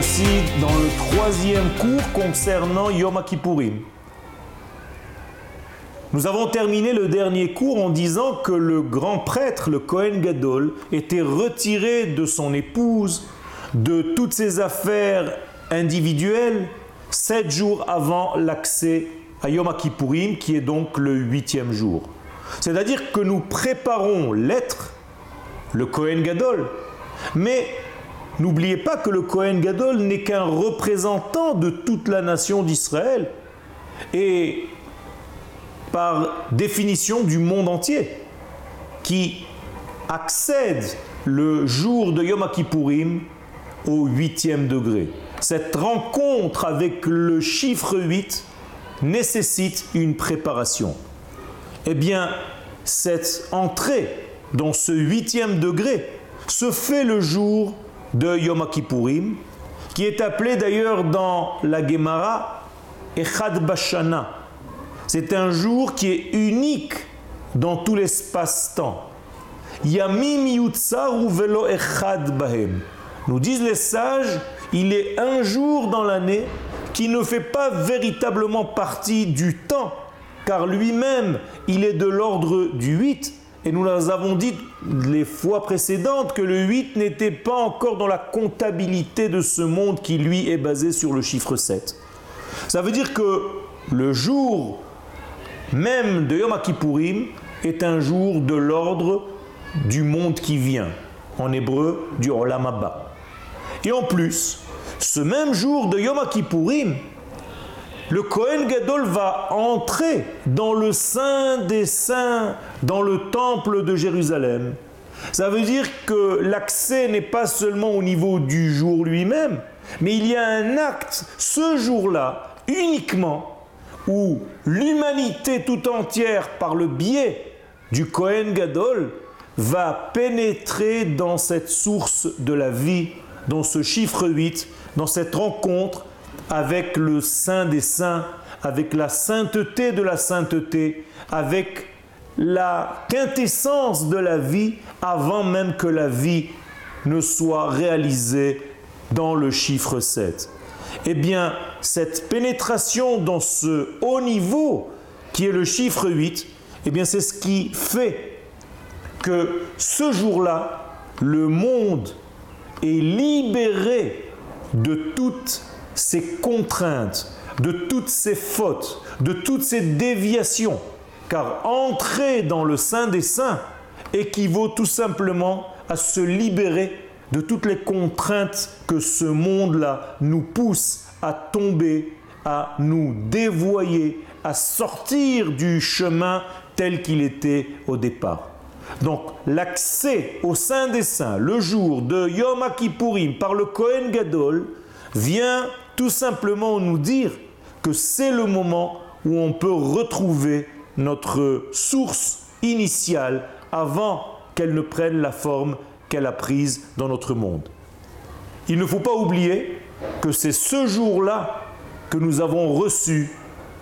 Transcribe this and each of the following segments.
voici dans le troisième cours concernant Yom Kippourim. Nous avons terminé le dernier cours en disant que le grand prêtre, le Kohen Gadol, était retiré de son épouse, de toutes ses affaires individuelles, sept jours avant l'accès à Yom Kippourim, qui est donc le huitième jour. C'est-à-dire que nous préparons l'être, le Kohen Gadol, mais N'oubliez pas que le Kohen Gadol n'est qu'un représentant de toute la nation d'Israël et par définition du monde entier qui accède le jour de Yom Kippourim au huitième degré. Cette rencontre avec le chiffre 8 nécessite une préparation. Eh bien, cette entrée dans ce huitième degré se fait le jour de Yom Kippourim, qui est appelé d'ailleurs dans la Gemara Echad Bashana. C'est un jour qui est unique dans tout l'espace-temps. Yamim Yutsaru Velo Echad Bahem. Nous disent les sages, il est un jour dans l'année qui ne fait pas véritablement partie du temps, car lui-même, il est de l'ordre du 8, et nous avons dit les fois précédentes que le 8 n'était pas encore dans la comptabilité de ce monde qui lui est basé sur le chiffre 7. Ça veut dire que le jour même de Yom Kippourim est un jour de l'ordre du monde qui vient, en hébreu du Olam Abba. Et en plus, ce même jour de Yom Kippourim, le Kohen Gadol va entrer dans le Saint des Saints, dans le temple de Jérusalem. Ça veut dire que l'accès n'est pas seulement au niveau du jour lui-même, mais il y a un acte ce jour-là uniquement où l'humanité tout entière, par le biais du Kohen Gadol, va pénétrer dans cette source de la vie, dans ce chiffre 8, dans cette rencontre avec le Saint des Saints, avec la sainteté de la sainteté, avec la quintessence de la vie avant même que la vie ne soit réalisée dans le chiffre 7. Eh bien, cette pénétration dans ce haut niveau, qui est le chiffre 8, eh bien, c'est ce qui fait que ce jour-là, le monde est libéré de toute ces contraintes, de toutes ces fautes, de toutes ces déviations. Car entrer dans le sein des saints équivaut tout simplement à se libérer de toutes les contraintes que ce monde-là nous pousse à tomber, à nous dévoyer, à sortir du chemin tel qu'il était au départ. Donc l'accès au sein des saints le jour de Yom Kippourim par le Kohen Gadol vient tout simplement nous dire que c'est le moment où on peut retrouver notre source initiale avant qu'elle ne prenne la forme qu'elle a prise dans notre monde. Il ne faut pas oublier que c'est ce jour-là que nous avons reçu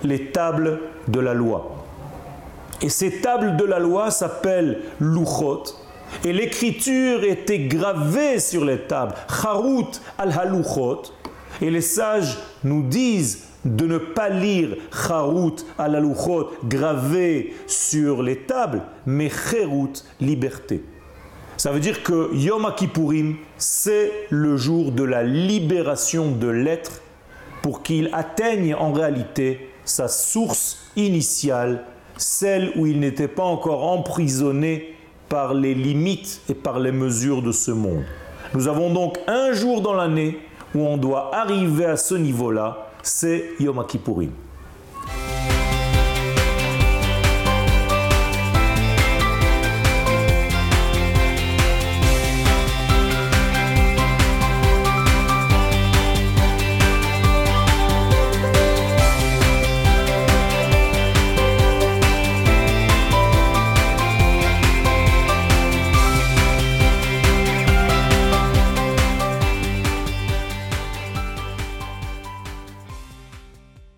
les tables de la loi. Et ces tables de la loi s'appellent Luchot, et l'écriture était gravée sur les tables, Harut al-Haluchot, et les sages nous disent de ne pas lire Charut à la Luchot gravé sur les tables, mais Cherut, liberté. Ça veut dire que Yom Kippourim, c'est le jour de la libération de l'être pour qu'il atteigne en réalité sa source initiale, celle où il n'était pas encore emprisonné par les limites et par les mesures de ce monde. Nous avons donc un jour dans l'année où on doit arriver à ce niveau-là, c'est Yom Kippourim.